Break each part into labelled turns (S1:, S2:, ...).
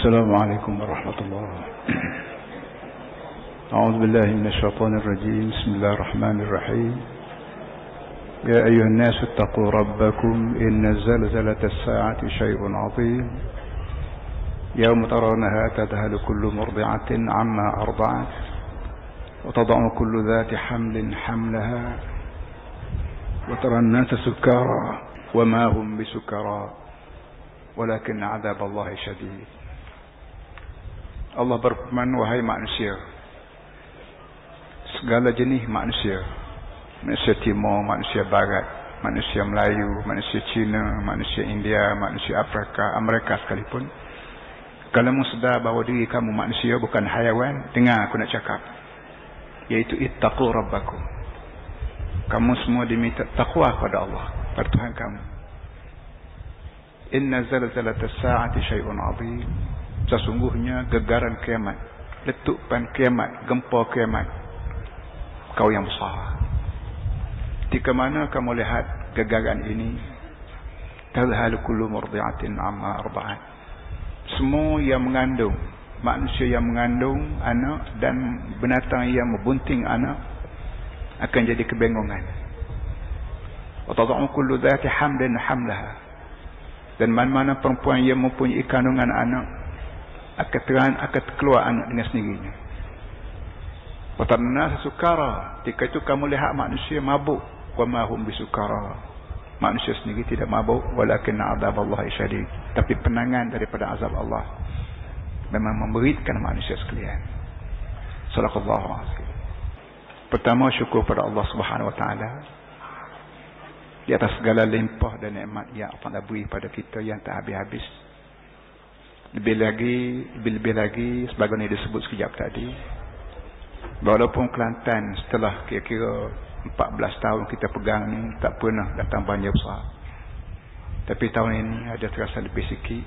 S1: السلام عليكم ورحمة الله. أعوذ بالله من الشيطان الرجيم. بسم الله الرحمن الرحيم. يا أيها الناس اتقوا ربكم إن زلزلة الساعة شيء عظيم. يوم ترونها تذهل كل مرضعة عما أرضعت وتضع كل ذات حمل حملها وترى الناس سكارى وما هم بسكارى ولكن عذاب الله شديد. Allah berfirman wahai manusia segala jenis manusia manusia timur manusia barat manusia Melayu manusia Cina manusia India manusia Afrika Amerika sekalipun kalau kamu sedar bahawa diri kamu manusia bukan hayawan dengar aku nak cakap iaitu ittaqu rabbakum. Kamu semua diminta takwa kepada Allah pada Tuhan kamu. Inna zalzalatas sa'ati syai'un 'azim sesungguhnya gegaran kiamat letupan kiamat gempa kiamat kau yang besar. Ketika mana kamu lihat gegaran ini tadhal kullu murdi'atin amma arba'at. Semua yang mengandung manusia yang mengandung anak dan binatang yang membunting anak akan jadi kebingungan. Wa tad'u kullu dhati hamlin hamlaha. Dan mana-mana perempuan yang mempunyai kandungan anak akan terang akan keluar anak dengan sendirinya. Watanna sukara ketika itu kamu lihat manusia mabuk wa ma hum bisukara. Manusia sendiri tidak mabuk walakin azab Allah syadid. Tapi penangan daripada azab Allah memang memberikan manusia sekalian. Sallallahu alaihi pertama syukur pada Allah Subhanahu wa taala di atas segala limpah dan nikmat yang Allah beri pada kita yang tak habis-habis lebih lagi lebih-lebih lagi sebagaimana disebut sekejap tadi. Walaupun Kelantan setelah kira-kira 14 tahun kita pegang ni tak pernah datang banjir besar. Tapi tahun ini ada terasa lebih sikit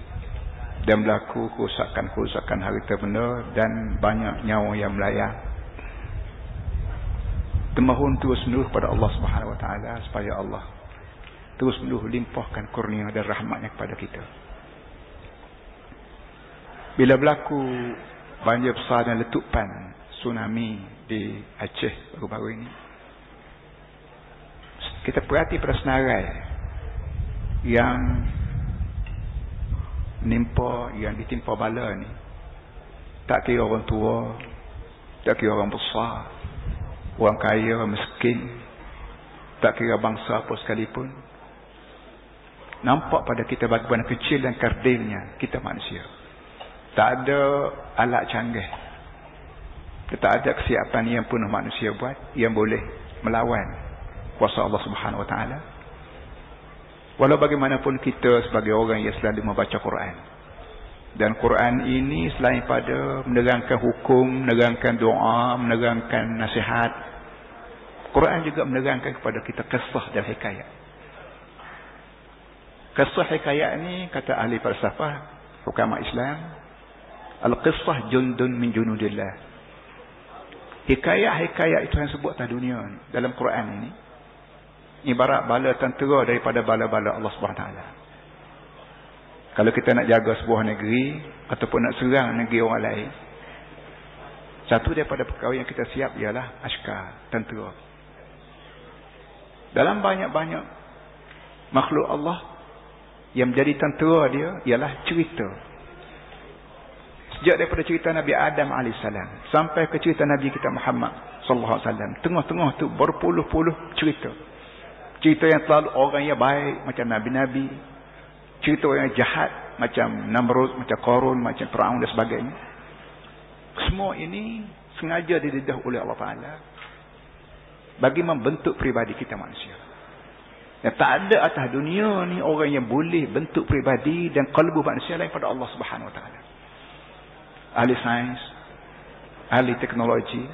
S1: dan berlaku kerusakan-kerusakan harta benda dan banyak nyawa yang melayang. Temohon terus menerus pada Allah Subhanahu Wa Taala supaya Allah terus menerus limpahkan kurnia dan rahmatnya kepada kita. Bila berlaku banjir besar dan letupan tsunami di Aceh baru-baru ini. Kita perhati pada senarai yang menimpa, yang ditimpa bala ni. Tak kira orang tua, tak kira orang besar, orang kaya, orang miskin, tak kira bangsa apa sekalipun. Nampak pada kita bagaimana kecil dan kerdilnya kita manusia tak ada alat canggih. Tak ada kesiapan yang penuh manusia buat yang boleh melawan kuasa Allah Subhanahu Wa Taala. Walau bagaimanapun kita sebagai orang yang selalu membaca Quran. Dan Quran ini selain pada menerangkan hukum menerangkan doa menerangkan nasihat Quran juga menerangkan kepada kita kisah dan hikayat. Kisah hikayat ni kata ahli falsafah hukama Islam Al-Qisah jundun min junudillah. Hikayat-hikayat itu yang sebut atas dunia ni, dalam Quran ini. Ibarat bala tentera daripada bala-bala Allah SWT. Kalau kita nak jaga sebuah negeri, ataupun nak serang negeri orang lain, satu daripada perkara yang kita siap ialah askar, tentera. Dalam banyak-banyak makhluk Allah, yang menjadi tentera dia ialah cerita Sejak daripada cerita Nabi Adam AS sampai ke cerita Nabi kita Muhammad SAW. Tengah-tengah tu berpuluh-puluh cerita. Cerita yang selalu orang yang baik macam Nabi-Nabi. Cerita yang jahat macam Namrud, macam Korun, macam Fir'aun dan sebagainya. Semua ini sengaja dididah oleh Allah Ta'ala. Bagi membentuk pribadi kita manusia. Yang tak ada atas dunia ni orang yang boleh bentuk pribadi dan kalbu manusia lain pada Allah Subhanahu Wa Ta'ala ahli sains, ahli teknologi,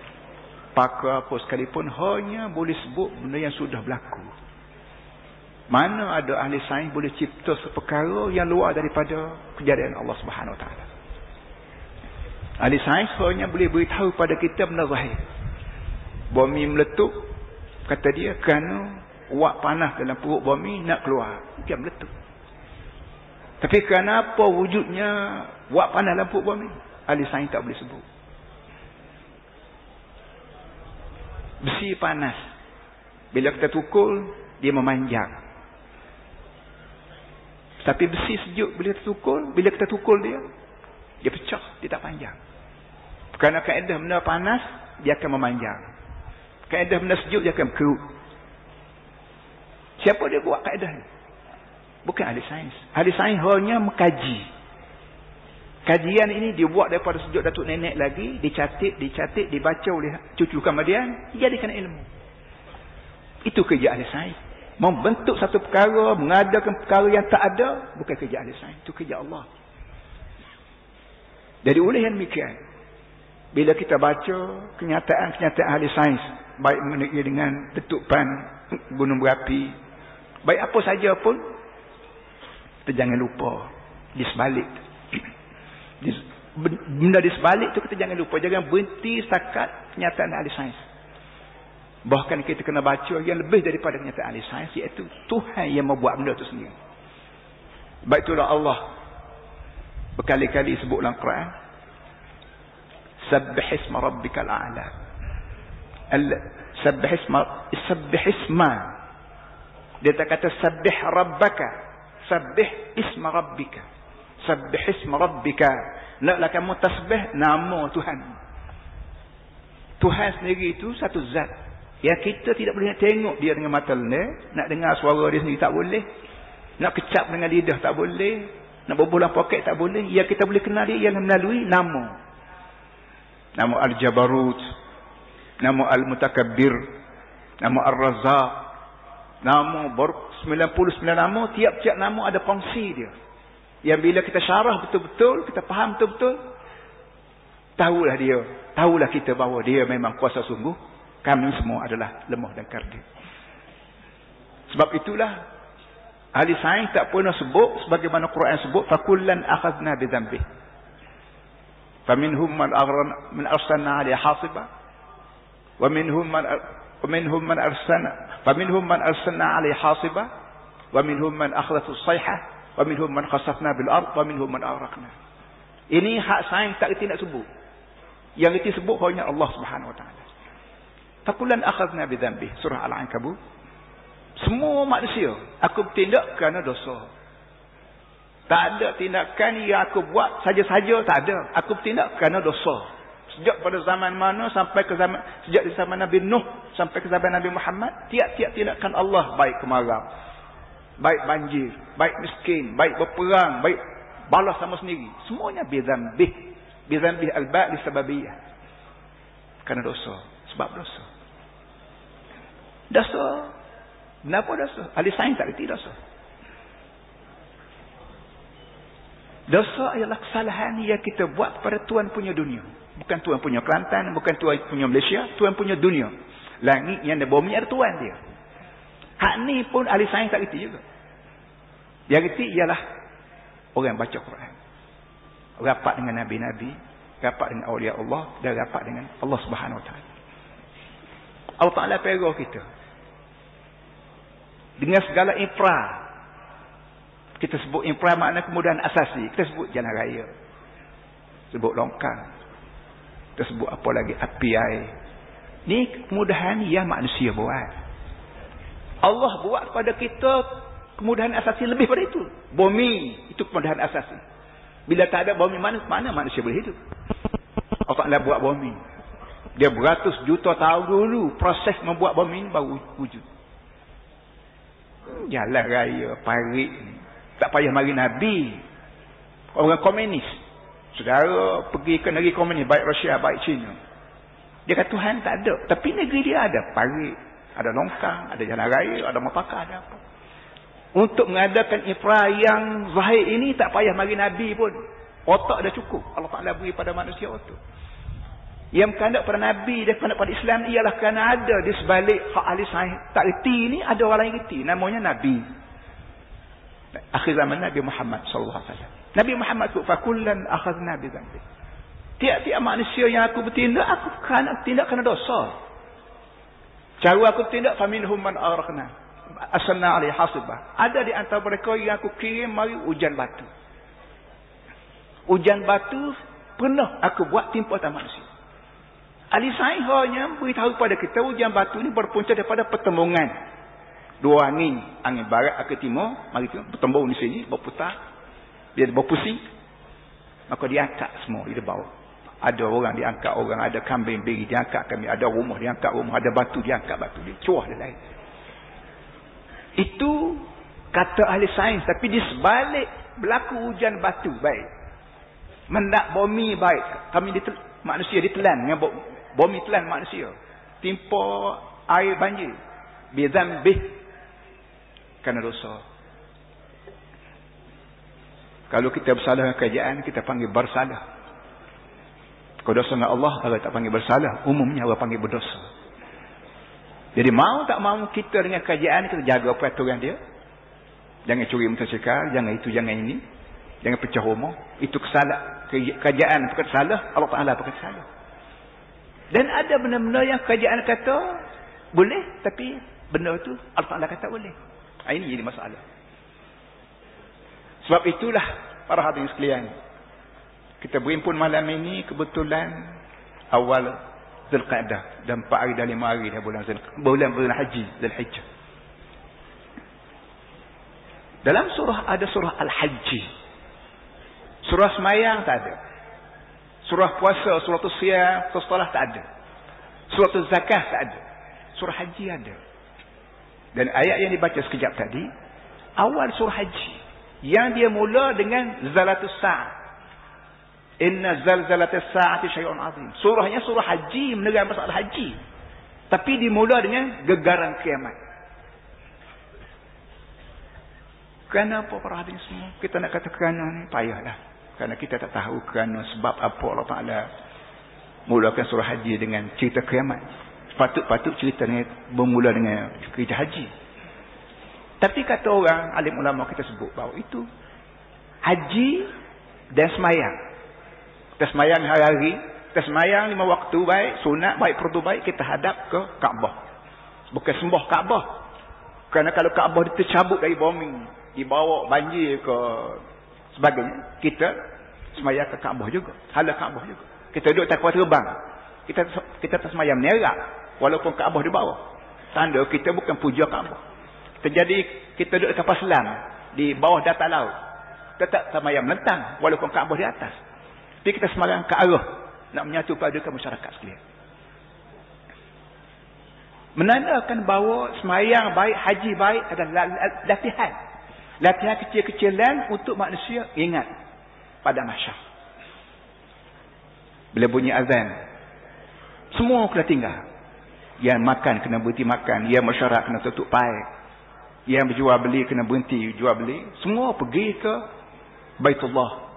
S1: pakar apa sekalipun hanya boleh sebut benda yang sudah berlaku. Mana ada ahli sains boleh cipta seperkara yang luar daripada kejadian Allah Subhanahu Wa Taala. Ahli sains hanya boleh beritahu pada kita benda zahir. Bumi meletup, kata dia, kerana uap panas dalam perut bumi nak keluar. Dia meletup. Tapi kenapa wujudnya buat panas lampu bumi? Ahli sains tak boleh sebut. Besi panas. Bila kita tukul, dia memanjang. Tapi besi sejuk bila kita tukul, bila kita tukul dia, dia pecah, dia tak panjang. Kerana kaedah benda panas, dia akan memanjang. Kaedah benda sejuk, dia akan kerut. Siapa dia buat kaedah ni? Bukan ahli sains. Ahli sains hanya mengkaji. Kajian ini dibuat daripada sejak datuk nenek lagi. Dicatik, dicatik, dibaca oleh cucu kemudian. Dijadikan ilmu. Itu kerja ahli sains. Membentuk satu perkara, mengadakan perkara yang tak ada. Bukan kerja ahli sains. Itu kerja Allah. Jadi oleh yang demikian. Bila kita baca kenyataan-kenyataan ahli sains. Baik mengenai dengan letupan gunung berapi. Baik apa saja pun. Kita jangan lupa di sebalik di, benda di sebalik tu kita jangan lupa. Jangan berhenti setakat kenyataan ahli sains. Bahkan kita kena baca yang lebih daripada kenyataan ahli sains iaitu Tuhan yang membuat benda tu sendiri. Baik itulah Allah berkali-kali sebut dalam Quran sabbih isma rabbikal a'la. Sabbih isma sabbih isma. Dia tak kata sabbih rabbaka sabbih isma rabbika sabbih isma rabbika. Naklah kamu tasbih nama Tuhan. Tuhan sendiri itu satu zat. Yang kita tidak boleh nak tengok dia dengan mata lene nak dengar suara dia sendiri tak boleh. Nak kecap dengan lidah tak boleh. Nak berbual dalam poket tak boleh. Yang kita boleh kenal dia ialah melalui nama. Nama Al-Jabarut. Nama Al-Mutakabbir. Nama Ar-Razak nama 99 nama tiap-tiap nama ada fungsi dia yang bila kita syarah betul-betul kita faham betul-betul tahulah dia tahulah kita bahawa dia memang kuasa sungguh kami semua adalah lemah dan kardil sebab itulah ahli sains tak pernah sebut sebagaimana Quran sebut fakullan akhadna bidzambih faminhum man aghran min arsalna alaihi hasiba wa minhum man ومنهم من أرسلنا فمنهم من أرسلنا عليه حاصبة ومنهم من أخذت الصيحة Wa minhum man khasafna bil ard wa minhum man aghraqna. Ini hak sains tak kita nak sebut. Yang kita sebut hanya Allah Subhanahu wa taala. Fakulan akhadna bi dhanbi surah al-ankabut. Semua manusia aku bertindak kerana dosa. Tak ada tindakan yang aku buat saja-saja tak ada. Aku bertindak kerana dosa. Sejak pada zaman mana sampai ke zaman sejak di zaman Nabi Nuh sampai ke zaman Nabi Muhammad, tiap-tiap tindakan Allah baik kemarau, baik banjir, baik miskin, baik berperang, baik balas sama sendiri, semuanya bidzambih. Bidzambih al-ba' li sababiyah. Karena dosa, sebab dosa. Dosa. Kenapa dosa? Ahli sains tak reti dosa. Dosa ialah kesalahan yang kita buat pada Tuhan punya dunia. Bukan Tuhan punya Kelantan, bukan Tuhan punya Malaysia, Tuhan punya dunia. Langit yang ada bumi ada Tuhan dia. Hak ni pun ahli sains tak reti juga. Yang reti ialah orang baca Quran. Rapat dengan Nabi-Nabi, rapat dengan awliya Allah, dan rapat dengan Allah Subhanahu Taala. Allah Ta'ala perah kita. Dengan segala infra. Kita sebut infra makna kemudahan asasi. Kita sebut jalan raya. Sebut longkang tersebut apa lagi api air ni kemudahan yang manusia buat Allah buat kepada kita kemudahan asasi lebih pada itu. Bumi itu kemudahan asasi. Bila tak ada bumi mana mana manusia boleh hidup? Allah Ta'ala buat bumi. Dia beratus juta tahun dulu proses membuat bumi ini baru wujud. Jalan raya parit. Tak payah mari Nabi. Orang komunis. Saudara pergi ke negeri komunis, baik Rusia, baik China. Dia kata Tuhan tak ada. Tapi negeri dia ada parit, ada longkang, ada jalan raya, ada mapakah, ada apa. Untuk mengadakan infra yang zahir ini, tak payah mari Nabi pun. Otak dah cukup. Allah Ta'ala beri pada manusia otak. Yang berkandak pada Nabi dan berkandak pada Islam ialah kerana ada di sebalik hak ahli sahih. Tak reti ini, ada orang yang reti. Namanya Nabi. Akhir zaman Nabi Muhammad SAW. Nabi Muhammad tu fakullan akhadna bi dzambi. Tiap-tiap manusia yang aku bertindak aku kena tindak kena dosa. Cara aku bertindak faminhum man aghraqna asalna alaihi hasibah. Ada di antara mereka yang aku kirim mari hujan batu. Hujan batu pernah aku buat timpa atas manusia. Ali Sain hanya beritahu pada kita hujan batu ini berpunca daripada pertembungan. Dua angin, angin barat ke timur, mari kita bertembung di sini, berputar. Dia berpusing. Maka diangkat semua di bawah. Ada orang diangkat orang, ada kambing beri diangkat kami, ada rumah diangkat rumah, ada batu diangkat batu, dia cuah dia lain. Itu kata ahli sains, tapi di sebalik berlaku hujan batu baik. Mendak bumi baik. Kami ditel, manusia ditelan dengan bumi telan manusia. Timpa air banjir. Bizan bih. Kerana dosa. Kalau kita bersalah kerajaan, kita panggil bersalah. Kalau dosa dengan Allah, Allah tak panggil bersalah. Umumnya Allah panggil berdosa. Jadi mau tak mau kita dengan kerajaan, kita jaga peraturan dia. Jangan curi motosikal, jangan itu, jangan ini. Jangan pecah rumah. Itu kesalah. Kerajaan perkata salah, Allah Ta'ala perkata salah. Dan ada benda-benda yang kerajaan kata boleh, tapi benda itu Allah Ta'ala kata boleh. Ini jadi masalah. Sebab itulah para hadirin sekalian. Kita berhimpun malam ini kebetulan awal Zulqa'dah dan 4 hari dan 5 hari dah bulan bulan bulan haji Zulhijjah. Dalam surah ada surah Al-Hajj. Surah semayang tak ada. Surah puasa, surah siyam, surah salat tak ada. Surah zakah tak ada. Surah haji ada. Dan ayat yang dibaca sekejap tadi awal surah haji yang dia mula dengan zalatus sa'ah inna zalzalatus sa'ati syai'un azim. Surahnya surah haji menerang masalah haji. Tapi dimula dengan gegaran kiamat. Kenapa para hadirin semua? Kita nak kata kerana ni payahlah. Kerana kita tak tahu kerana sebab apa Allah Ta'ala mulakan surah haji dengan cerita kiamat. Patut-patut cerita ni bermula dengan cerita haji. Tapi kata orang, alim ulama kita sebut bahawa itu haji dan semayang. Kita semayang hari-hari, kita semayang lima waktu baik, sunat baik, perdu baik, kita hadap ke Kaabah. Bukan sembah Kaabah. Kerana kalau Kaabah tercabut dari bumi, dibawa banjir ke sebagainya, kita semayang ke Kaabah juga. Hala Kaabah juga. Kita duduk tak kuat terbang. Kita kita tak semayang menerak. Walaupun Kaabah di bawah. Tanda kita bukan puja Kaabah. Terjadi kita duduk kapal selam di bawah data laut. Tetap semayang melentang walaupun Kaabah di atas. Tapi kita semayang ke arah nak menyatu padukan masyarakat sekalian. Menandakan bahawa semayang baik, haji baik adalah latihan. Latihan kecil-kecilan untuk manusia ingat pada masyarakat. Bila bunyi azan, semua kena tinggal. Yang makan kena berhenti makan. Yang masyarakat kena tutup paik yang berjual beli kena berhenti jual beli semua pergi ke Baitullah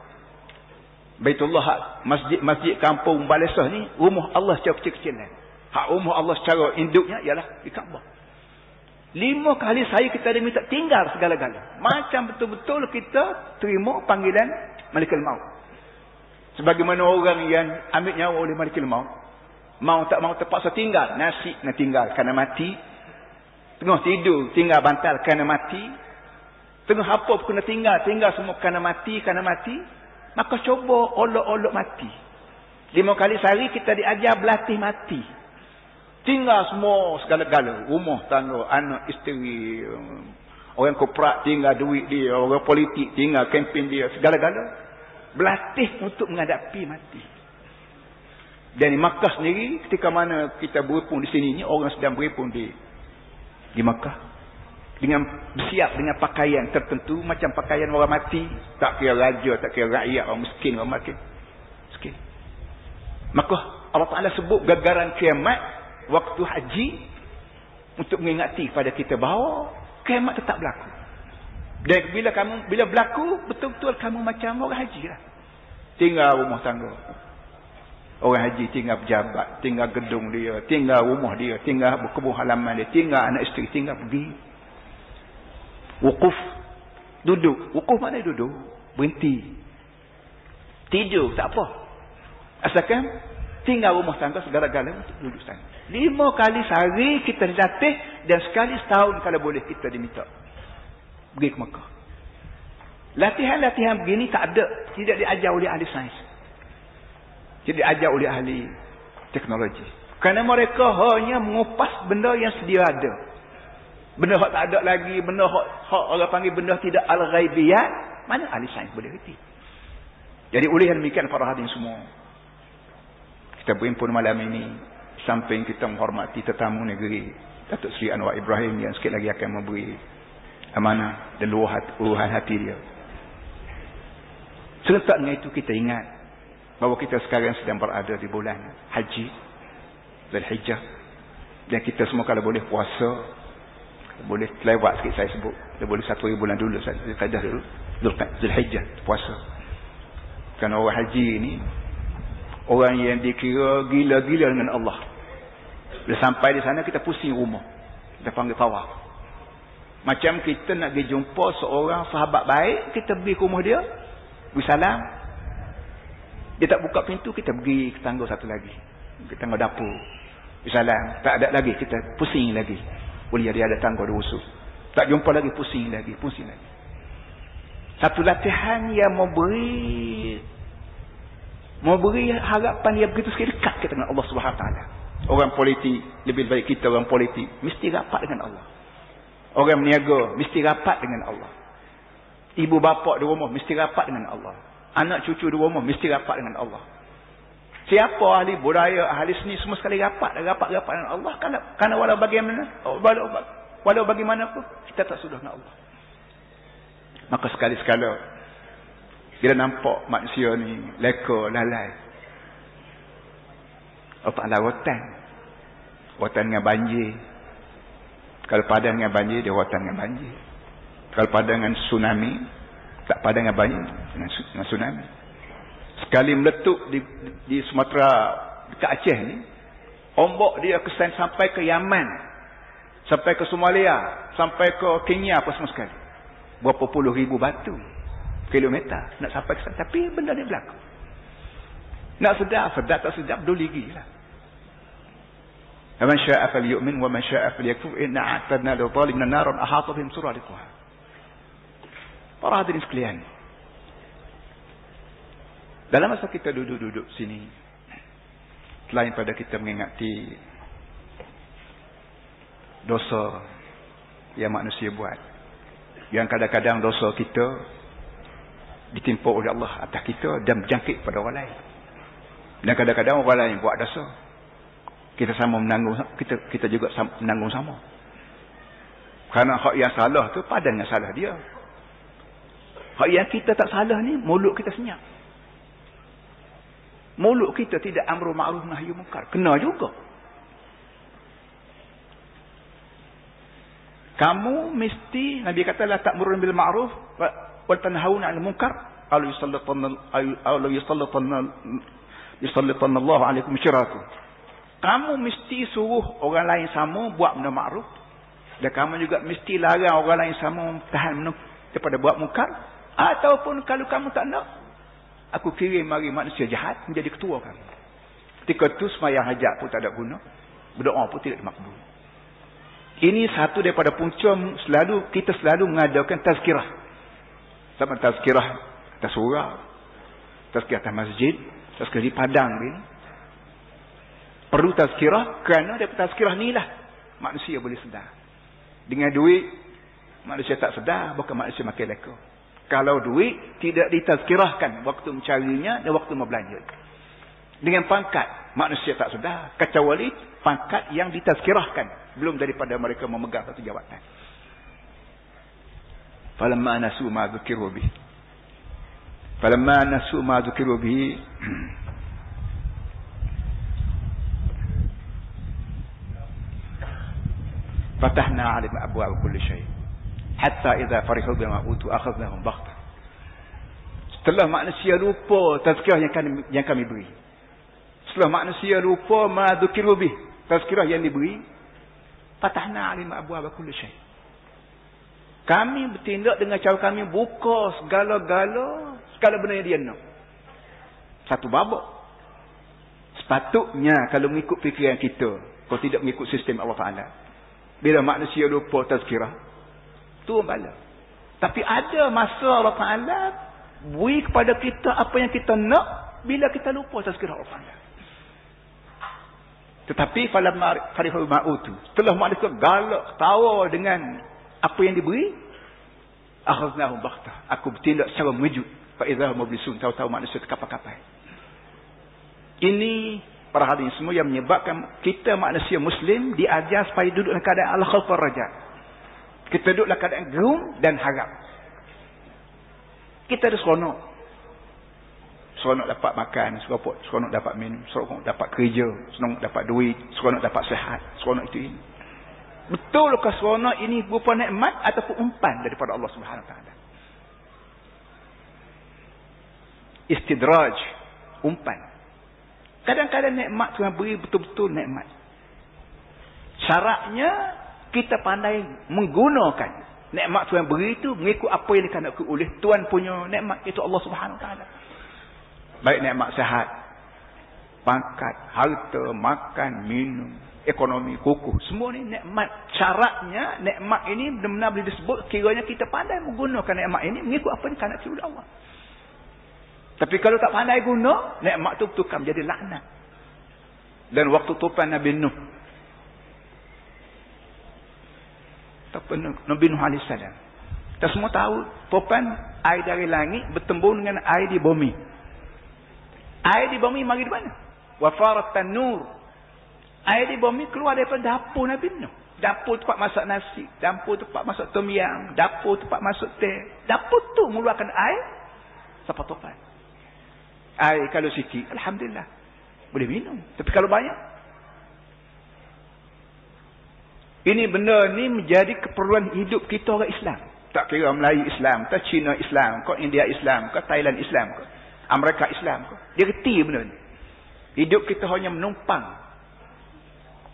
S1: Baitullah masjid-masjid kampung Balesah ni rumah Allah secara kecil-kecilan hak rumah Allah secara induknya ialah di Kaabah. Lima kali saya kita ada minta tinggal segala-gala. Macam betul-betul kita terima panggilan Malikul Maut. Sebagaimana orang yang ambil nyawa oleh Malikul Maut mau tak mau terpaksa tinggal. Nasi nak tinggal kerana mati. Tengah tidur, tinggal bantal kerana mati. Tengah apa pun kena tinggal, tinggal semua kerana mati, kerana mati. Maka cuba olok-olok mati. Lima kali sehari kita diajar berlatih mati. Tinggal semua segala-gala. Rumah, tangga, anak, isteri. Orang koprak tinggal duit dia. Orang politik tinggal kempen dia. Segala-gala. Berlatih untuk menghadapi mati. Dan di Makkah sendiri, ketika mana kita berpun di sini, orang sedang berpun di di Makkah dengan bersiap dengan pakaian tertentu macam pakaian orang mati. Tak kira raja tak kira rakyat orang miskin orang miskin miskin. Maka Allah Taala sebut gagaran kiamat waktu haji untuk mengingati pada kita bahawa kiamat tetap berlaku. Dan bila kamu bila berlaku betul-betul kamu macam orang haji lah. Tinggal rumah tangga. Orang haji tinggal pejabat, tinggal gedung dia, tinggal rumah dia, tinggal kebun halaman dia, tinggal anak isteri, tinggal pergi. Wukuf. Duduk. Wukuf mana duduk? Berhenti. Tidur, tak apa. Asalkan tinggal rumah tangga segala-galanya untuk duduk sana. Lima kali sehari kita dilatih dan sekali setahun kalau boleh kita diminta. Pergi ke Mekah. Latihan-latihan begini tak ada. Tidak diajar oleh ahli sains. Tidak diajar oleh ahli teknologi. Kerana mereka hanya mengupas benda yang sedia ada. Benda yang tak ada lagi. Benda yang orang panggil benda tidak al-ghaibiyat. Mana ahli sains boleh reti? Jadi oleh demikian para hadirin semua. Kita berhimpun malam ini. Samping kita menghormati tetamu negeri. Datuk Seri Anwar Ibrahim yang sikit lagi akan memberi amanah dan luahan hati dia. Serta dengan itu kita ingat bahawa kita sekarang sedang berada di bulan haji dan hijjah. Dan kita semua kalau boleh puasa, boleh lewat sikit saya sebut. Dia boleh satu bulan dulu, kadah dulu. Zulhijjah, puasa. Kerana orang haji ini, orang yang dikira gila-gila dengan Allah. Bila sampai di sana, kita pusing rumah. Kita panggil tawaf. Macam kita nak pergi jumpa seorang sahabat baik, kita pergi ke rumah dia, pergi salam. Dia tak buka pintu, kita pergi ke tangga satu lagi. Ke tangga dapur. Pergi salam. Tak ada lagi, kita pusing lagi. Boleh dia ada tangga dua usul. Tak jumpa lagi, pusing lagi, pusing lagi. Satu latihan yang memberi memberi harapan yang begitu sekali dekat kita dengan Allah Subhanahu taala. Orang politik lebih baik kita orang politik mesti rapat dengan Allah. Orang meniaga mesti rapat dengan Allah. Ibu bapa di rumah mesti rapat dengan Allah. Anak cucu di rumah mesti rapat dengan Allah. Siapa ahli budaya, ahli seni semua sekali rapat, rapat-rapat dengan Allah. Karena, karena walau bagaimana, walau, walau bagaimanapun, kita tak sudah dengan Allah. Maka sekali-sekala, bila nampak manusia ni, leka, lalai. Allah Ta'ala rotan. Rotan dengan banjir. Kalau padan dengan banjir, dia rotan dengan banjir. Kalau padan dengan tsunami, tak padan dengan banjir, dengan tsunami. Sekali meletup di, di Sumatera, dekat Aceh ni, ombak dia kesan sampai ke Yaman. Sampai ke Somalia. Sampai ke Kenya apa semua sekali. Berapa puluh ribu batu. Kilometer. Nak sampai ke sana. Tapi benda ni berlaku. Nak sedar, sedar tak sedar, peduli lagi lah. Man sya'a fal yu'min wa man sya'a fal yakfur inna a'tadna lil zalimin naran ahata bihim suradiquha. Para hadirin sekalian. Dalam masa kita duduk-duduk sini selain pada kita mengingati dosa yang manusia buat yang kadang-kadang dosa kita ditimpa oleh Allah atas kita dan berjangkit pada orang lain. Dan kadang-kadang orang lain buat dosa kita sama menanggung kita kita juga sama, menanggung sama. Kerana hak yang salah tu padan dengan salah dia. Hak yang kita tak salah ni mulut kita senyap mulut kita tidak amru ma'ruf nahi munkar. Kena juga. Kamu mesti nabi kata la ta'murun bil ma'ruf wa tanhauna 'anil munkar. Yusallitanna yusallitanna Allah 'alaikum syiratu. Kamu mesti suruh orang lain sama buat benda ma'ruf. Dan kamu juga mesti larang orang lain sama tahan daripada buat munkar. Ataupun kalau kamu tak nak Aku kirim mari manusia jahat menjadi ketua kami. Ketika itu semayang hajat pun tak ada guna. Berdoa pun tidak dimakbul. Ini satu daripada punca selalu kita selalu mengadakan tazkirah. Sama tazkirah atas surah. Tazkirah atas masjid. Tazkirah di padang ini. Perlu tazkirah kerana daripada tazkirah inilah manusia boleh sedar. Dengan duit manusia tak sedar bukan manusia makin lekor. Kalau duit tidak ditazkirahkan waktu mencarinya dan waktu membelanja. Dengan pangkat manusia tak sedar. Kecuali pangkat yang ditazkirahkan. Belum daripada mereka memegang satu jawatan. Falamma nasu ma dhukiru bih. Falamma nasu ma dhukiru bih. Fatahna alim abwa kulli syait hatta idza farihu bima utu akhadnahum baghta setelah manusia lupa tazkirah yang kami yang kami beri setelah manusia lupa ma dzukiru bih tazkirah yang diberi fatahna alim abwaab kulli syai kami bertindak dengan cara kami buka segala-gala segala benda yang dia nak satu babak sepatutnya kalau mengikut fikiran kita Kau tidak mengikut sistem Allah Ta'ala. Bila manusia lupa tazkirah. Itu bala. Tapi ada masa Allah Ta'ala beri kepada kita apa yang kita nak bila kita lupa tazkirah Allah Ta'ala. Tetapi falam farihul ma'utu. Setelah manusia galak tawa dengan apa yang diberi. Akhaznahum bakhtah. Aku bertindak secara mejut. Fa'idhah mublisun. Tahu-tahu manusia terkapal-kapal. Ini para semua yang menyebabkan kita manusia muslim diajar supaya duduk dalam keadaan al-khawf raja kita duduk dalam keadaan gerum dan harap. Kita ada seronok. Seronok dapat makan seronok, seronok dapat minum seronok dapat kerja seronok dapat duit seronok dapat sehat seronok itu ini. Betul ke seronok ini berupa nikmat ataupun umpan daripada Allah Subhanahu Taala? Istidraj umpan. Kadang-kadang nikmat Tuhan beri betul-betul nikmat. Syaratnya kita pandai menggunakan nikmat Tuhan beri itu mengikut apa yang dikandalkan oleh Tuhan punya nikmat itu Allah Subhanahu taala. Baik nikmat sehat, pangkat, harta, makan, minum, ekonomi, kukuh, semua ni nikmat. Syaratnya nikmat ini benar-benar boleh disebut kiranya kita pandai menggunakan nikmat ini mengikut apa yang dikandalkan oleh Allah. Tapi kalau tak pandai guna, nikmat tu tukar menjadi laknat. Dan waktu tupan Nabi Nuh. Tupan Nabi Nuh AS. Kita semua tahu, tupan air dari langit bertembung dengan air di bumi. Air di bumi mari di mana? Wafarat tanur. Air di bumi keluar daripada dapur Nabi Nuh. Dapur tempat masak nasi. Dapur tempat masak tom yam. Dapur tempat masak teh. Dapur tu mengeluarkan air. Sampai tupan air kalau sikit alhamdulillah boleh minum tapi kalau banyak ini benda ni menjadi keperluan hidup kita orang Islam. Tak kira Melayu Islam tak Cina Islam kau India Islam kau Thailand Islam kau Amerika Islam kau. Dia reti benda ni. Hidup kita hanya menumpang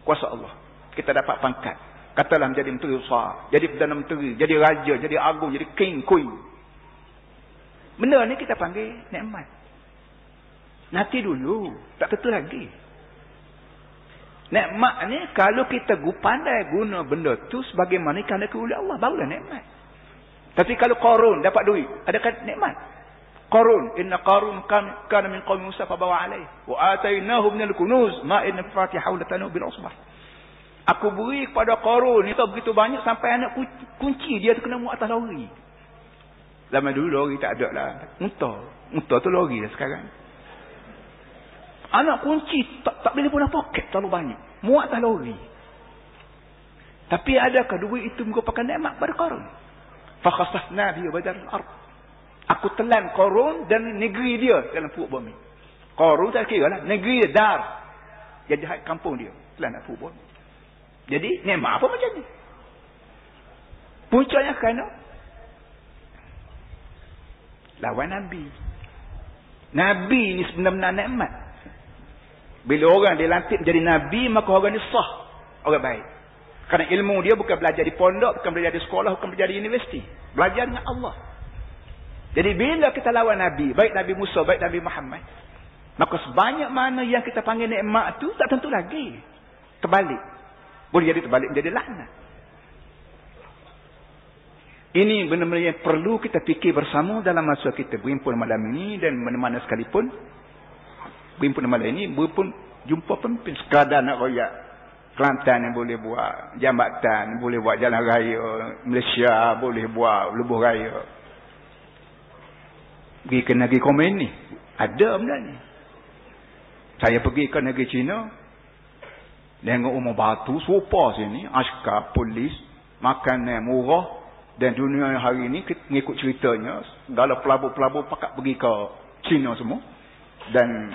S1: kuasa Allah. Kita dapat pangkat. Katalah menjadi menteri besar jadi perdana menteri jadi raja jadi agung jadi king queen. Benda ni kita panggil nikmat. Nanti dulu. Tak tentu lagi. Nikmat ni kalau kita pandai guna benda tu sebagaimana kerana keulih Allah. Barulah nikmat. Tapi kalau korun dapat duit. Adakah nikmat? Qarun inna Qarun kan kana min qaumi Musa fabawa alaih wa atainahu min al-kunuz ma inna fatihahu latanu bil usbah. Aku beri kepada Qarun itu begitu banyak sampai anak kunci dia tu kena muat atas lori. Zaman dulu lori tak ada lah. Muntah. Muntah tu lori dah sekarang. Anak kunci tak, tak boleh guna poket terlalu banyak. Muat tak lori. Tapi adakah duit itu merupakan nikmat pada korun? Fakhasafna bihi badar al-ard. Aku telan korun dan negeri dia dalam perut bumi. Korun tak kira lah. Negeri dia dar. Jadi hak kampung dia. Telan nak perut bumi. Jadi nikmat apa macam ni? Puncanya kerana lawan Nabi. Nabi ni sebenarnya nikmat. Bila orang dilantik menjadi Nabi, maka orang ni sah. Orang baik. Kerana ilmu dia bukan belajar di pondok, bukan belajar di sekolah, bukan belajar di universiti. Belajar dengan Allah. Jadi bila kita lawan Nabi, baik Nabi Musa, baik Nabi Muhammad. Maka sebanyak mana yang kita panggil nikmat tu, tak tentu lagi. Terbalik. Boleh jadi terbalik menjadi laknat. Ini benar-benar yang perlu kita fikir bersama dalam masa kita berhimpun malam ini dan mana-mana sekalipun Pimpin malam ini pun jumpa pemimpin sekadar nak royak. Kelantan yang boleh buat jambatan, boleh buat jalan raya, Malaysia boleh buat lebuh raya. Pergi ke negeri komen ni. Ada benda ni. Saya pergi ke negeri Cina. Tengok rumah batu, sopa sini. Askar, polis, makanan murah. Dan dunia hari ini, mengikut ceritanya, segala pelabur-pelabur pakat pergi ke Cina semua. Dan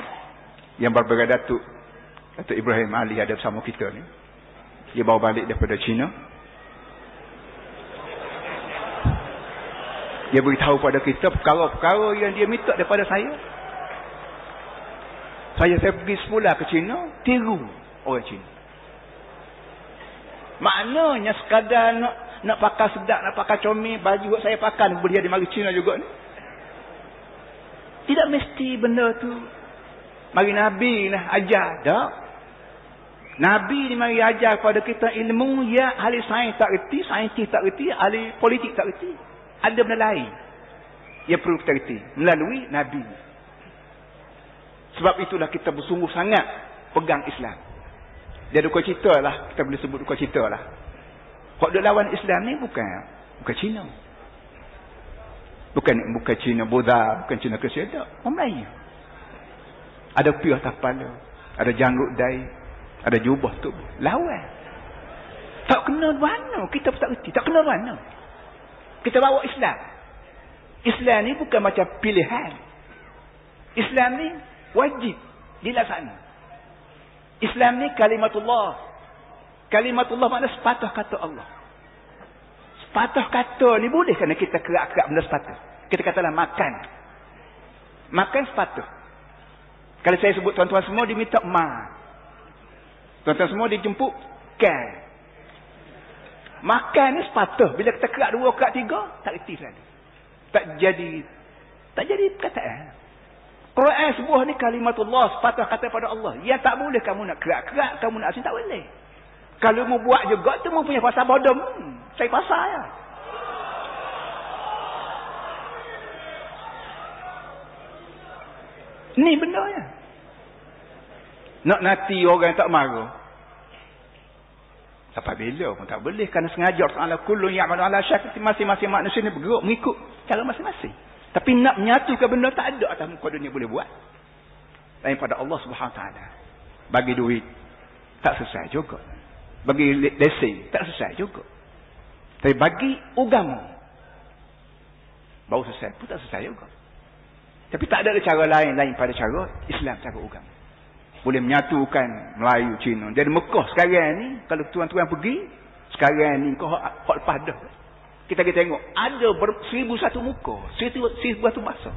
S1: yang berbeda Datuk Datuk Ibrahim Ali ada bersama kita ni. Dia bawa balik daripada China. Dia beritahu pada kita perkara-perkara yang dia minta daripada saya. Saya saya pergi semula ke China tiru orang China. Maknanya sekadar nak nak pakai sedap nak pakai comel baju saya pakai boleh jadi mari China juga ni. Tidak mesti benda tu Mari Nabi lah ajar. Tak. Nabi ni mari ajar kepada kita ilmu ya ahli sains tak reti, saintis tak reti, ahli politik tak reti. Ada benda lain. Yang perlu kita reti melalui Nabi. Sebab itulah kita bersungguh sangat pegang Islam. Dia duka cita lah. Kita boleh sebut duka cita lah. Kok dia lawan Islam ni bukan bukan Cina. Bukan bukan Cina Buddha, bukan Cina Kristian. Orang Melayu. Ada piah atas kepala. Ada janggut dai. Ada jubah tu. Lawan. Tak kena mana. Kita pun tak kerti. Tak kena mana. Kita bawa Islam. Islam ni bukan macam pilihan. Islam ni wajib dilaksana. Islam ni kalimatullah. Kalimatullah makna sepatah kata Allah. Sepatah kata ni boleh kerana kita kerak-kerak benda sepatah. Kita katalah makan. Makan sepatah. Kalau saya sebut tuan-tuan semua diminta ma. Tuan-tuan semua dijemput kan. Makan ni sepatah. Bila kita kerak dua, kerak tiga, tak reti lagi. Tak jadi tak jadi perkataan. Quran sebuah ni kalimatullah sepatah kata pada Allah. Yang tak boleh kamu nak kerak-kerak, kamu nak asin tak boleh. Kalau mu buat juga tu mu punya pasal bodoh. Hmm, saya pasal ya. Ni benda ya. Nak nanti orang tak marah. Sampai bila pun tak boleh. Kerana sengaja Allah kulun ya'malu ala syakti masing-masing manusia ni bergerak mengikut cara masing-masing. Tapi nak menyatukan benda tak ada atas muka dunia boleh buat. Lain pada Allah subhanahu ta'ala. Bagi duit. Tak selesai juga. Bagi lesen. Tak selesai juga. Tapi bagi agama. Baru selesai pun tak selesai juga. Tapi tak ada cara lain lain pada cara Islam cara agama. Boleh menyatukan Melayu, Cina. Jadi Mekah sekarang ni, kalau tuan-tuan pergi, sekarang ni kau hak lepas dah. Kita kita tengok, ada seribu satu muka, seribu, seribu satu bahasa.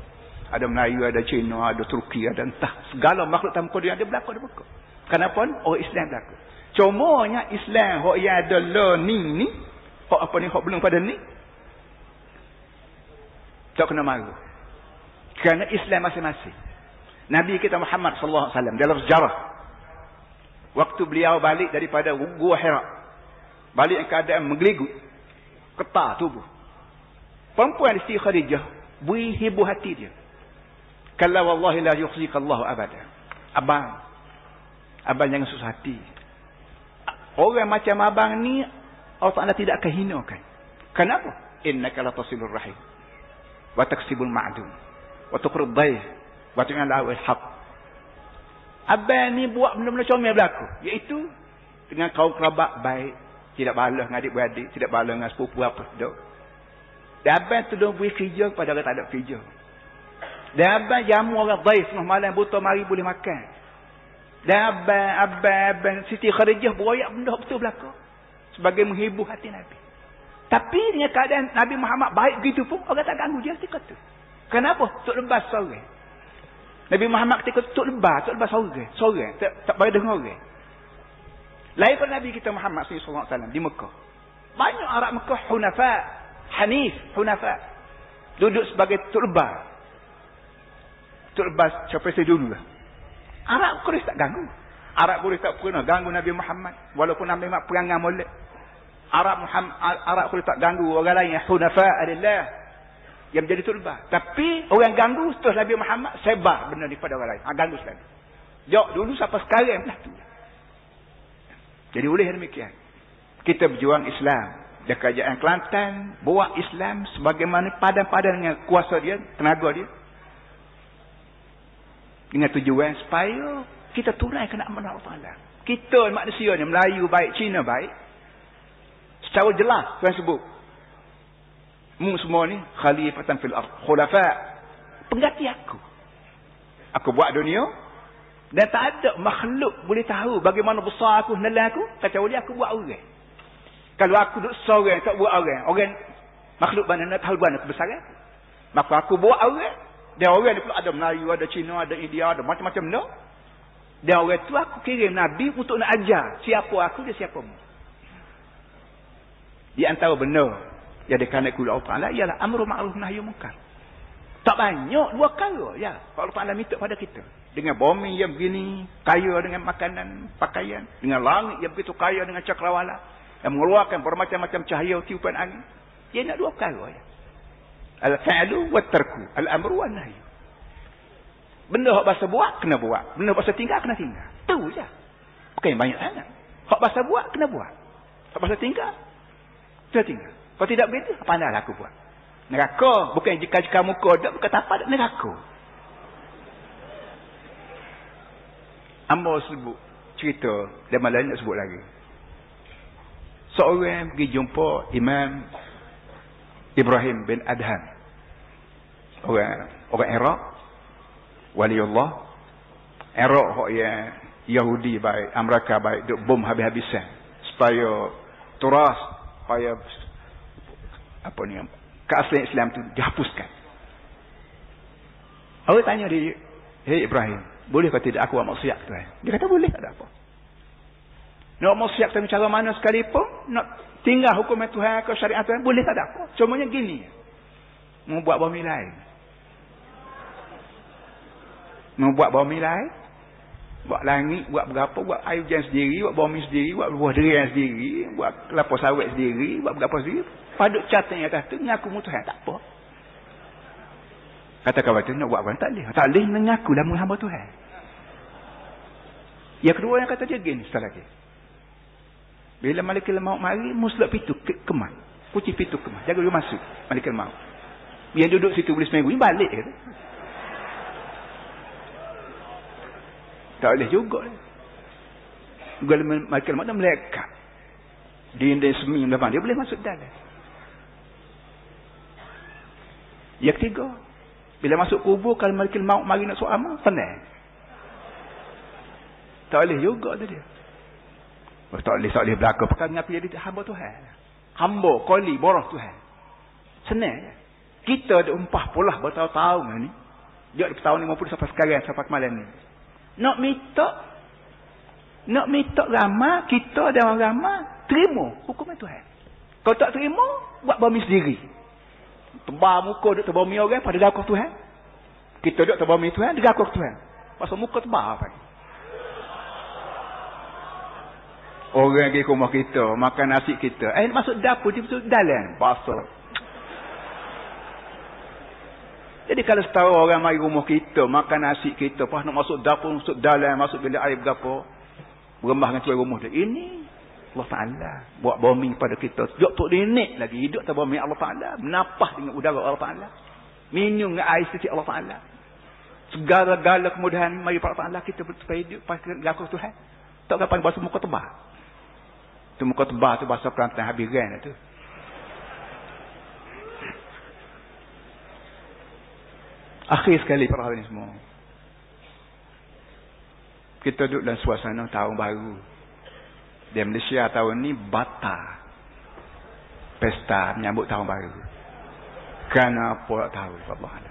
S1: Ada Melayu, ada Cina, ada Turki, ada entah. Segala makhluk kau dia ada berlaku, ada muka. Kenapa? Orang Islam berlaku. Cumanya Islam, hak yang ada learning ni, hak apa ni, hak belum pada ni, tak kena malu. Kerana Islam masing-masing. Nabi kita Muhammad sallallahu alaihi wasallam dalam sejarah. Waktu beliau balik daripada Gua Hira balik dalam keadaan menggeligut ketar tubuh. Perempuan isteri Khadijah beri hibur hati dia. Kalau wallahi la yukhzika Allah abada. Abang abang jangan susah hati. Orang macam abang ni Allah Taala tidak akan hinakan. Kenapa? Innaka la tasilur rahim. Wa taksibul ma'dum dhayf Waktu yang lawa hak. Abang ni buat benda-benda comel berlaku. Iaitu dengan kaum kerabat baik. Tidak balas dengan adik-beradik. Tidak balas dengan sepupu apa. Duk. Dan abang tu dah beri kerja kepada orang tak ada kerja. Dan abang jamu orang baik setengah malam buta mari boleh makan. Dan abang, abang, abang Siti Kharijah beroyak benda betul berlaku. Sebagai menghibur hati Nabi. Tapi dengan keadaan Nabi Muhammad baik begitu pun orang tak ganggu dia setiap kata. Kenapa? Tok lebas seorang. Nabi Muhammad ketika tuk lebah, tuk lebah seorang. Seorang. Tak, tak boleh dengar orang. Lain pun Nabi kita Muhammad SAW di Mekah. Banyak Arab Mekah hunafa. Hanif hunafa. Duduk sebagai tuk lebah. Tuk lebah siapa saya dulu lah. Arab Quraisy tak ganggu. Arab Quraisy tak pernah ganggu Nabi Muhammad. Walaupun Nabi Muhammad perangan molek. Arab Muhammad, Arab Quraisy tak ganggu orang lain hunafa adalah yang menjadi tulbah. Tapi orang ganggu setelah Nabi Muhammad sebar benda ni kepada orang lain. Ha, ganggu sekali. Jok dulu sampai sekarang lah tu. Jadi oleh demikian. Kita berjuang Islam. Di kerajaan Kelantan. Buat Islam sebagaimana padan-padan dengan kuasa dia. Tenaga dia. Dengan tujuan supaya kita tunaikan amanah Allah Kita manusia ni Melayu baik, Cina baik. Secara jelas Tuhan sebut. Mu semua ni khalifatan fil ard. Khulafa. Pengganti aku. Aku buat dunia dan tak ada makhluk boleh tahu bagaimana besar aku nelan aku kecuali aku buat orang. Kalau aku duduk seorang tak buat orang, orang makhluk mana nak tahu mana kebesaran aku. Maka aku buat orang. Dan orang ni pula ada Melayu, ada Cina, ada India, ada macam-macam benda. Dan orang tu aku kirim Nabi untuk nak ajar siapa aku dan siapa mu. Di antara benda yang dikanak kula Allah Ta'ala ialah amru ma'ruf nahyu munkar. Tak banyak dua kali ya. Allah Ta'ala minta pada kita. dengan bumi yang begini kaya dengan makanan pakaian. Dengan langit yang begitu kaya dengan cakrawala. Yang mengeluarkan bermacam-macam cahaya tiupan angin. Dia nak dua perkara ya. Al-fa'lu wa tarku. Al-amru wa nahyu benda hak bahasa buat kena buat. Benda bahasa tinggal kena tinggal. Tu je bukan yang banyak sangat. Hak bahasa buat kena buat. Hak bahasa tinggal kena tinggal kalau tidak begitu pandailah aku buat neraka bukan jika-jika muka dak bukan tapak neraka Amba sebut cerita dan malah nak sebut lagi. Seorang pergi jumpa Imam Ibrahim bin Adham. Orang orang Iraq. Wali Allah. Iraq yang Yahudi baik, Amerika baik, duk bom habis-habisan. Supaya turas, supaya apa ni, keaslian Islam tu dihapuskan. Orang tanya dia, Hei Ibrahim, boleh kata tidak aku buat maksiat tuan? Dia kata boleh tak ada apa. Nak maksiat dengan cara mana sekalipun, nak tinggal hukum Tuhan ke syariat Tuhan, boleh tak ada apa. Cumanya gini. Mau buat lain. Mau buat lain. Buat langit, buat berapa, buat air hujan sendiri, buat bumi sendiri, buat buah durian sendiri, buat kelapa sawit sendiri, buat berapa sendiri. Paduk catanya atas tu, ngaku mu Tuhan, tak apa. Kata kawan tu nak buat apa? Tak boleh. Tak boleh mengaku dalam hamba Tuhan. Yang kedua yang kata dia gini setelah lagi. Bila malaikat maut mari, muslim pintu ke kemas. Kunci pintu kemas. Jaga dia masuk. Malaikat maut. Yang duduk situ boleh seminggu ni balik kata. Tak boleh juga. Kalau malaikat maut dah melekat. Dinding seminggu depan dia boleh masuk dalam. Yang ketiga, bila masuk kubur, kalau malaikat maut mari nak suat amal, tenang. Tak boleh juga tu dia. Oh, tak boleh, tak boleh berlaku. Perkara dengan dia, dia hamba Tuhan. Hamba, koli, borah Tuhan. Senang. Kita ada umpah pula bertahun-tahun ni. Dia ada tahun 50 sampai sekarang, sampai kemarin ni. Nak minta, nak minta ramah, kita dan orang ramah, terima hukum Tuhan. Kalau tak terima, buat bumi sendiri. Tebal muka duduk tebal mi orang pada gakuh Tuhan. Kita duduk tebal mi Tuhan, dia gakuh Tuhan. Pasal muka tebal apa Orang pergi rumah kita, makan nasi kita. Eh, masuk dapur, dia masuk dalam. Pasal. Jadi kalau setahu orang mari rumah kita, makan nasi kita, pas nak masuk dapur, masuk dalam, masuk bilik air berapa. Berembah dengan tuan rumah dia. Ini Allah Ta'ala buat bumi pada kita. Sejak tu nenek lagi hidup tak bumi Allah Ta'ala. Menapah dengan udara Allah Ta'ala. Minum dengan air sisi Allah Ta'ala. Segala-gala kemudahan mari Allah kita supaya hidup pada laku Tuhan. Tak kapan bahasa muka tebal. Tu muka tebal tu bahasa Kelantan habis gan tu. Akhir sekali para hadirin semua. Kita duduk dalam suasana tahun baru. Di Malaysia tahun ni bata pesta menyambut tahun baru. Kenapa tak tahu Allah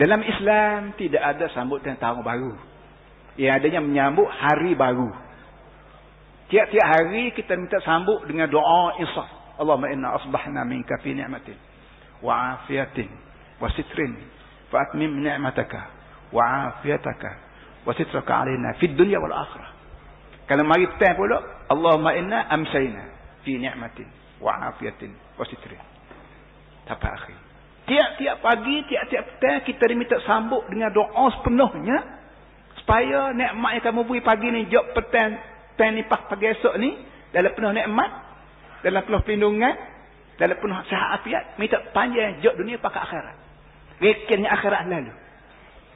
S1: Dalam Islam tidak ada sambutan tahun baru. Yang adanya menyambut hari baru. Tiap-tiap hari kita minta sambut dengan doa insaf. Allahumma inna asbahna minka fi ni'matin wa afiyatin wa sitrin fa atmim ni'mataka wa afiyataka wasitraka alaina fid dunya wal akhirah kalau mari petang pula Allahumma inna amsayna fi ni'matin wa afiyatin wasitrin sampai akhir. Tiap-tiap pagi tiap-tiap petang kita diminta sambut dengan doa sepenuhnya supaya nikmat yang kamu beri pagi ni jok petang petang ni pagi esok ni dalam penuh nikmat dalam penuh perlindungan dalam penuh sihat afiat minta panjang jok dunia pakai akhirat rekennya akhirat lalu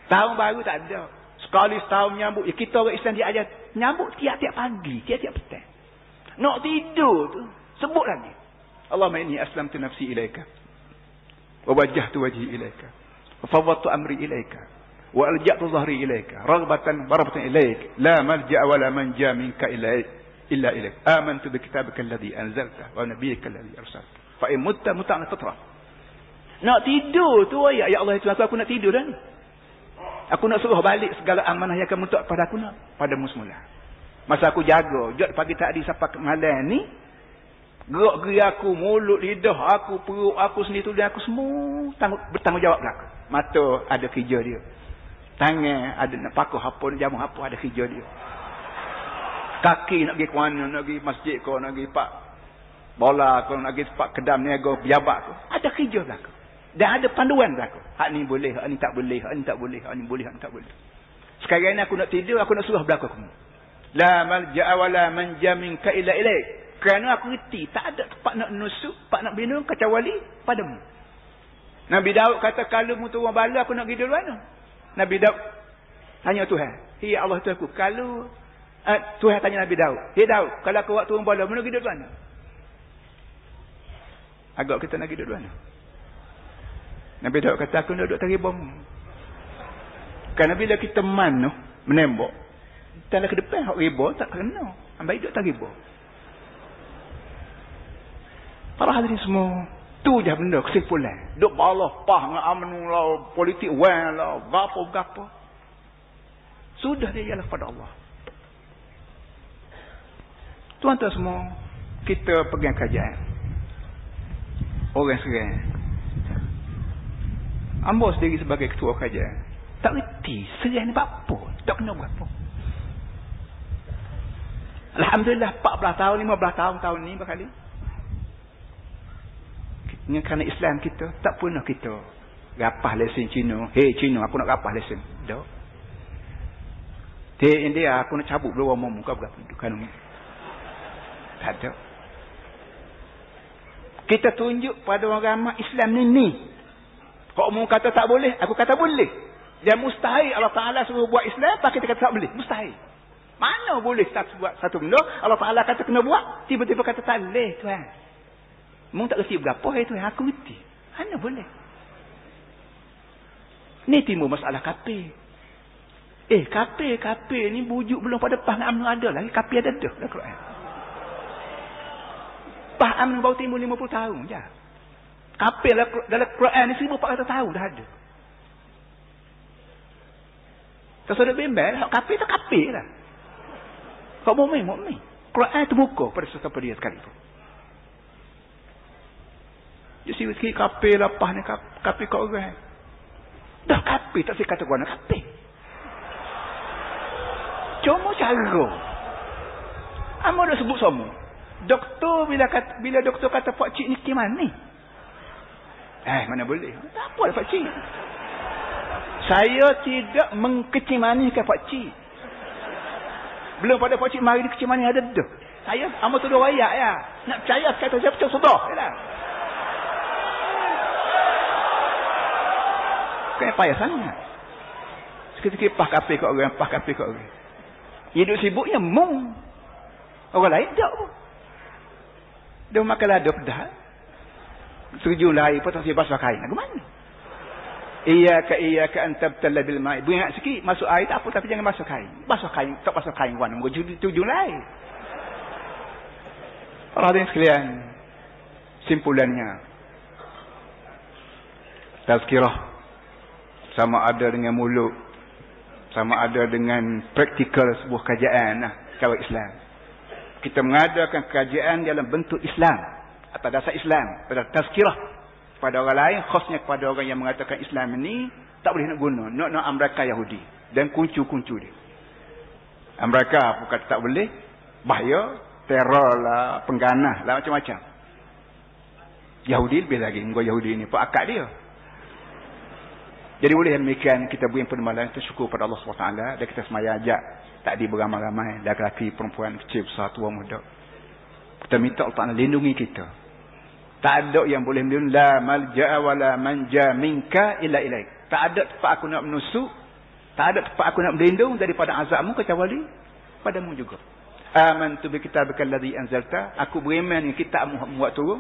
S1: tahun baru tak ada Sekali setahun menyambut. Ya kita orang Islam dia ajar. Menyambut tiap-tiap pagi. Tiap-tiap petang. Nak tidur tu. Sebut lagi. Allahumma inni aslam tu nafsi ilaika. Wa wajah tu wajhi ilaika. Wa fawwatu amri ilaika. Wa alja'tu zahri ilaika. Ragbatan barabatan ilaik. La malja'a wa la manja minka ilaik. Illa ilaik. Amantu bi kitabika alladhi anzalta. Wa nabiyika alladhi arsalta. Fa in mutta muta'na tatra. Nak tidur tu. Ya, ya Allah itu aku, aku nak tidur dah ni. Aku nak suruh balik segala amanah yang kamu tak pada aku nak. Padamu semula. Masa aku jaga. Jod pagi tadi sampai malam ni. Gerak-gerak aku, mulut, lidah aku, perut aku sendiri tu. Aku semua tanggung, bertanggungjawab aku. Mata ada kerja dia. Tangan ada nak pakuh apa, nak jamu apa, ada kerja dia. Kaki nak pergi ke mana, nak pergi masjid kau, nak pergi pak bola kau, nak pergi pak kedam niaga, biabak kau. Ada kerja belakang. Dan ada panduan belakang. Hak ni boleh, hak ni tak boleh, hak ni tak boleh, hak ni boleh, hak ni tak boleh. Sekarang ni aku nak tidur, aku nak suruh belakang aku. La malja'a wa la manja minka illa ilaik. Kerana aku reti tak ada tempat nak nusuk, tempat nak berlindung kecuali padamu. Nabi Daud kata kalau mu turun bala aku nak pergi dulu mana? Nabi Daud tanya Tuhan. Ya Allah Tuhan aku, kalau uh, Tuhan tanya Nabi Daud. Ya Daud, kalau aku waktu turun bala, mu nak pergi dulu mana? Agak kita nak dulu mana? Nabi Daud kata aku nak duduk teribung. Kerana bila kita manu menembak, kita nak ke depan, hak riba tak kena. Ambil duduk teribung. Para hadirin semua. Tu je benda kesimpulan. Duk balah pah dengan amnu lah. Politik wan lah. Gapa-gapa. Sudah dia ialah pada Allah. Tuan-tuan semua. Kita pegang kajian. Orang serang. Ambo sendiri sebagai ketua kajian. Tak reti. Serang ni apa? Tak kena berapa. Alhamdulillah 14 tahun, 15 tahun tahun ni berkali dengan kerana Islam kita tak pernah kita rapah lesen Cina hei Cina aku nak rapah lesen tak di India aku nak cabut dua orang muka berapa kan tak ada kita tunjuk pada orang ramai Islam ni ni kalau mu kata tak boleh aku kata boleh dan mustahil Allah Ta'ala suruh buat Islam tak kita kata tak boleh mustahil mana boleh satu buat satu benda Allah Ta'ala kata kena buat tiba-tiba kata tak boleh tuan Mu tak reti berapa itu yang aku reti. Mana boleh? Ni timbul masalah kape. Eh, kape, kape ni bujuk belum pada paham ada lagi. Kape ada dah dalam Quran. Paham baru timbul 50 tahun je. Kape dalam Quran ni 1400 tahun dah ada. Terus bimbel, kape tu kape lah. Kau mu'min, mu'min. Quran terbuka pada sesuatu dia sekali tu. Jadi sikit kape lepas ni kape kau orang. Dah kape tak saya kata gua nak kape. Cuma cara. Amo dah sebut semua. Doktor bila kata, bila doktor kata pak cik ni kiman ni. Eh mana boleh. Tak apa pak cik. Saya tidak mengkecimanikan pak cik. Belum pada pak cik mari dikecimani ada dah. Saya amo tu dua wayak ya. Nak percaya kata saya percaya sudah. Ya Kan payah sangat. Sikit-sikit pah kape kat orang, pah kape kat orang. Hidup sibuknya mung. Orang lain tak pun. Dia makan lada pedah. Lain pun tak siap basuh kain. Ke mana? Iya ka iya ka antab tala bil mai. Bunyi sikit masuk air tak apa tapi jangan basuh kain. Basuh kain tak basuh kain wan. Mugo tujuh lain. Allah dan sekalian. Simpulannya. Tazkirah sama ada dengan mulut sama ada dengan praktikal sebuah kajian lah cara Islam kita mengadakan kajian dalam bentuk Islam. Atau dasar Islam pada tazkirah. Pada orang lain khasnya kepada orang yang mengatakan Islam ini tak boleh nak guna. Nak nak Amerika Yahudi. Dan kuncu-kuncu dia. Amerika pun kata tak boleh. Bahaya teror lah pengganah lah macam-macam. Yahudi lebih lagi. Enggak Yahudi ini Pak akad dia. Jadi boleh demikian kita beri penembalan itu syukur pada Allah SWT. Dan kita semaya ajak. Tak di beramai-ramai. Laki-laki, perempuan, kecil, besar, tua, muda. Kita minta Allah Ta'ala lindungi kita. Tak ada yang boleh melindungi. La malja'a wa la manja minka illa ilaik. Tak ada tempat aku nak menusuk. Tak ada tempat aku nak melindung daripada azabmu kecuali padamu juga. Aman tu bi kitabika alladhi anzalta. Aku beriman yang kitabmu buat turun.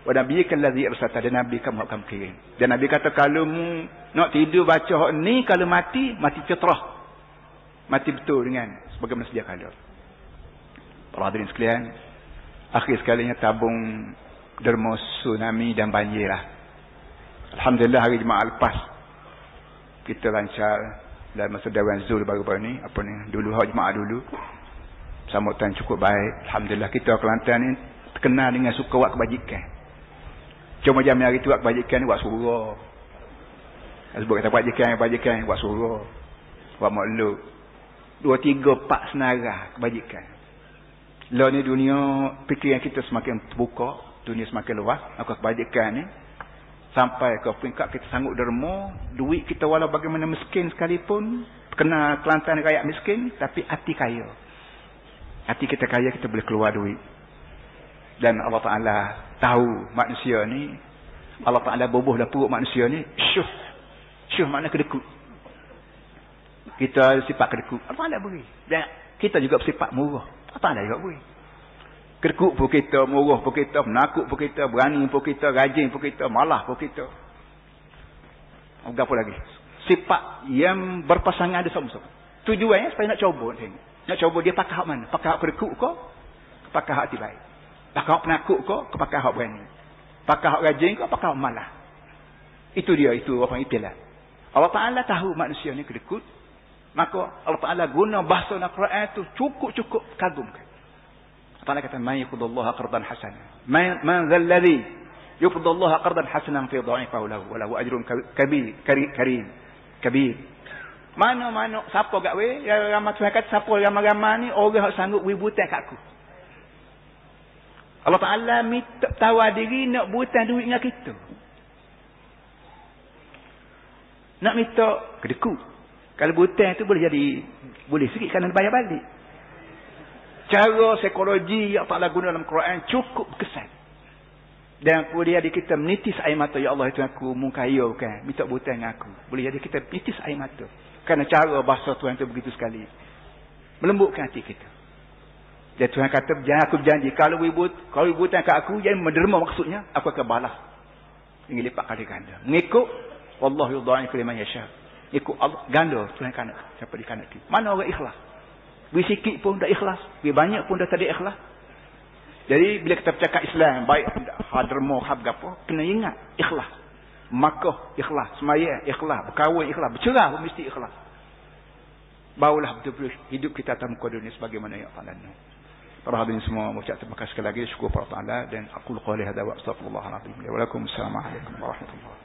S1: Wa nabiyyika allazi arsalta dan nabi kamu akan kirim. Dan nabi kata kalau mu nak tidur baca hak ni kalau mati mati fitrah. Mati betul dengan sebagaimana sedia kala. Para hadirin sekalian, akhir sekalinya tabung derma tsunami dan banjir lah. Alhamdulillah hari Jumaat lepas kita lancar dalam masa Dewan Zul baru-baru ni apa ni dulu hari Jumaat dulu sambutan cukup baik Alhamdulillah kita Kelantan ni terkenal dengan suka buat kebajikan Cuma jam hari tu buat kebajikan buat surah. Sebut kata kebajikan, kebajikan, buat suruh. Buat makhluk. Dua, tiga, empat senara kebajikan. Lalu ni dunia, fikiran kita semakin terbuka. Dunia semakin luas. Aku kebajikan ni. Sampai ke peringkat kita sanggup derma. Duit kita walau bagaimana miskin sekalipun. Kena kelantan rakyat miskin. Tapi hati kaya. Hati kita kaya, kita boleh keluar duit. Dan Allah Ta'ala tahu manusia ni. Allah Ta'ala bubuh dah perut manusia ni. Syuh Syuh makna kedekut. Kita sifat kedekut. Apa anda beri? Dan kita juga bersifat murah. Apa anda juga beri? Kedekut pun kita, murah pun kita, menakut pun kita, berani pun kita, rajin pun kita, malah pun kita. Apa lagi? Sifat yang berpasangan ada sama-sama. Tujuannya supaya nak cuba. Nak cuba dia pakai hak mana? Pakai hak kedekut ke? Pakai hak hati baik. Pakai hak penakut ke? Pakai hak berani. Pakai hak rajin ke? Pakai hak malah. Itu dia, itu orang itulah. Allah Ta'ala tahu manusia ni kedekut. Maka Allah Ta'ala guna bahasa Al-Quran itu cukup-cukup kagumkan. Allah Ta'ala kata, Man yukudullaha qardan hasana. Man zalladhi yukudullaha qardan hasana fi dha'ifahu lahu. Walahu ajrun kabir, karim, kabir. Mana-mana, siapa kat? Ya ramai Tuhan kata, siapa ramai-ramai ni, orang yang sanggup wibutan kat aku. Allah Ta'ala minta tawar diri nak buatan duit dengan kita. Nak minta kedeku. Kalau butang tu boleh jadi boleh sikit kerana bayar balik. Cara psikologi yang tak guna dalam Quran cukup kesan. Dan boleh jadi kita menitis air mata. Ya Allah itu aku mungkaya kan. Minta butang dengan aku. Boleh jadi kita menitis air mata. Kerana cara bahasa Tuhan itu begitu sekali. Melembutkan hati kita. Dan Tuhan kata, jangan aku berjanji. Kalau ibu kalau ibu butang kat aku, yang menderma maksudnya, aku akan balas. Ini lipat kali ganda. Mengikut Wallahu yudha'ifu liman yasha. Ikut Allah ganda Tuhan kanak siapa di kanak. Mana orang ikhlas? Bi sikit pun dah ikhlas, bi banyak pun dah tadi ikhlas. Jadi bila kita bercakap Islam, baik hadramo hab gapo, kena ingat ikhlas. Makkah ikhlas, semaya ikhlas, berkahwin ikhlas, bercerah pun mesti ikhlas. Barulah betul-betul hidup kita atas muka dunia sebagaimana yang Allah nak. Para hadirin semua mengucap terima kasih sekali lagi syukur kepada Allah dan aku qali hadza wa astaghfirullah alazim. Wa warahmatullahi wabarakatuh.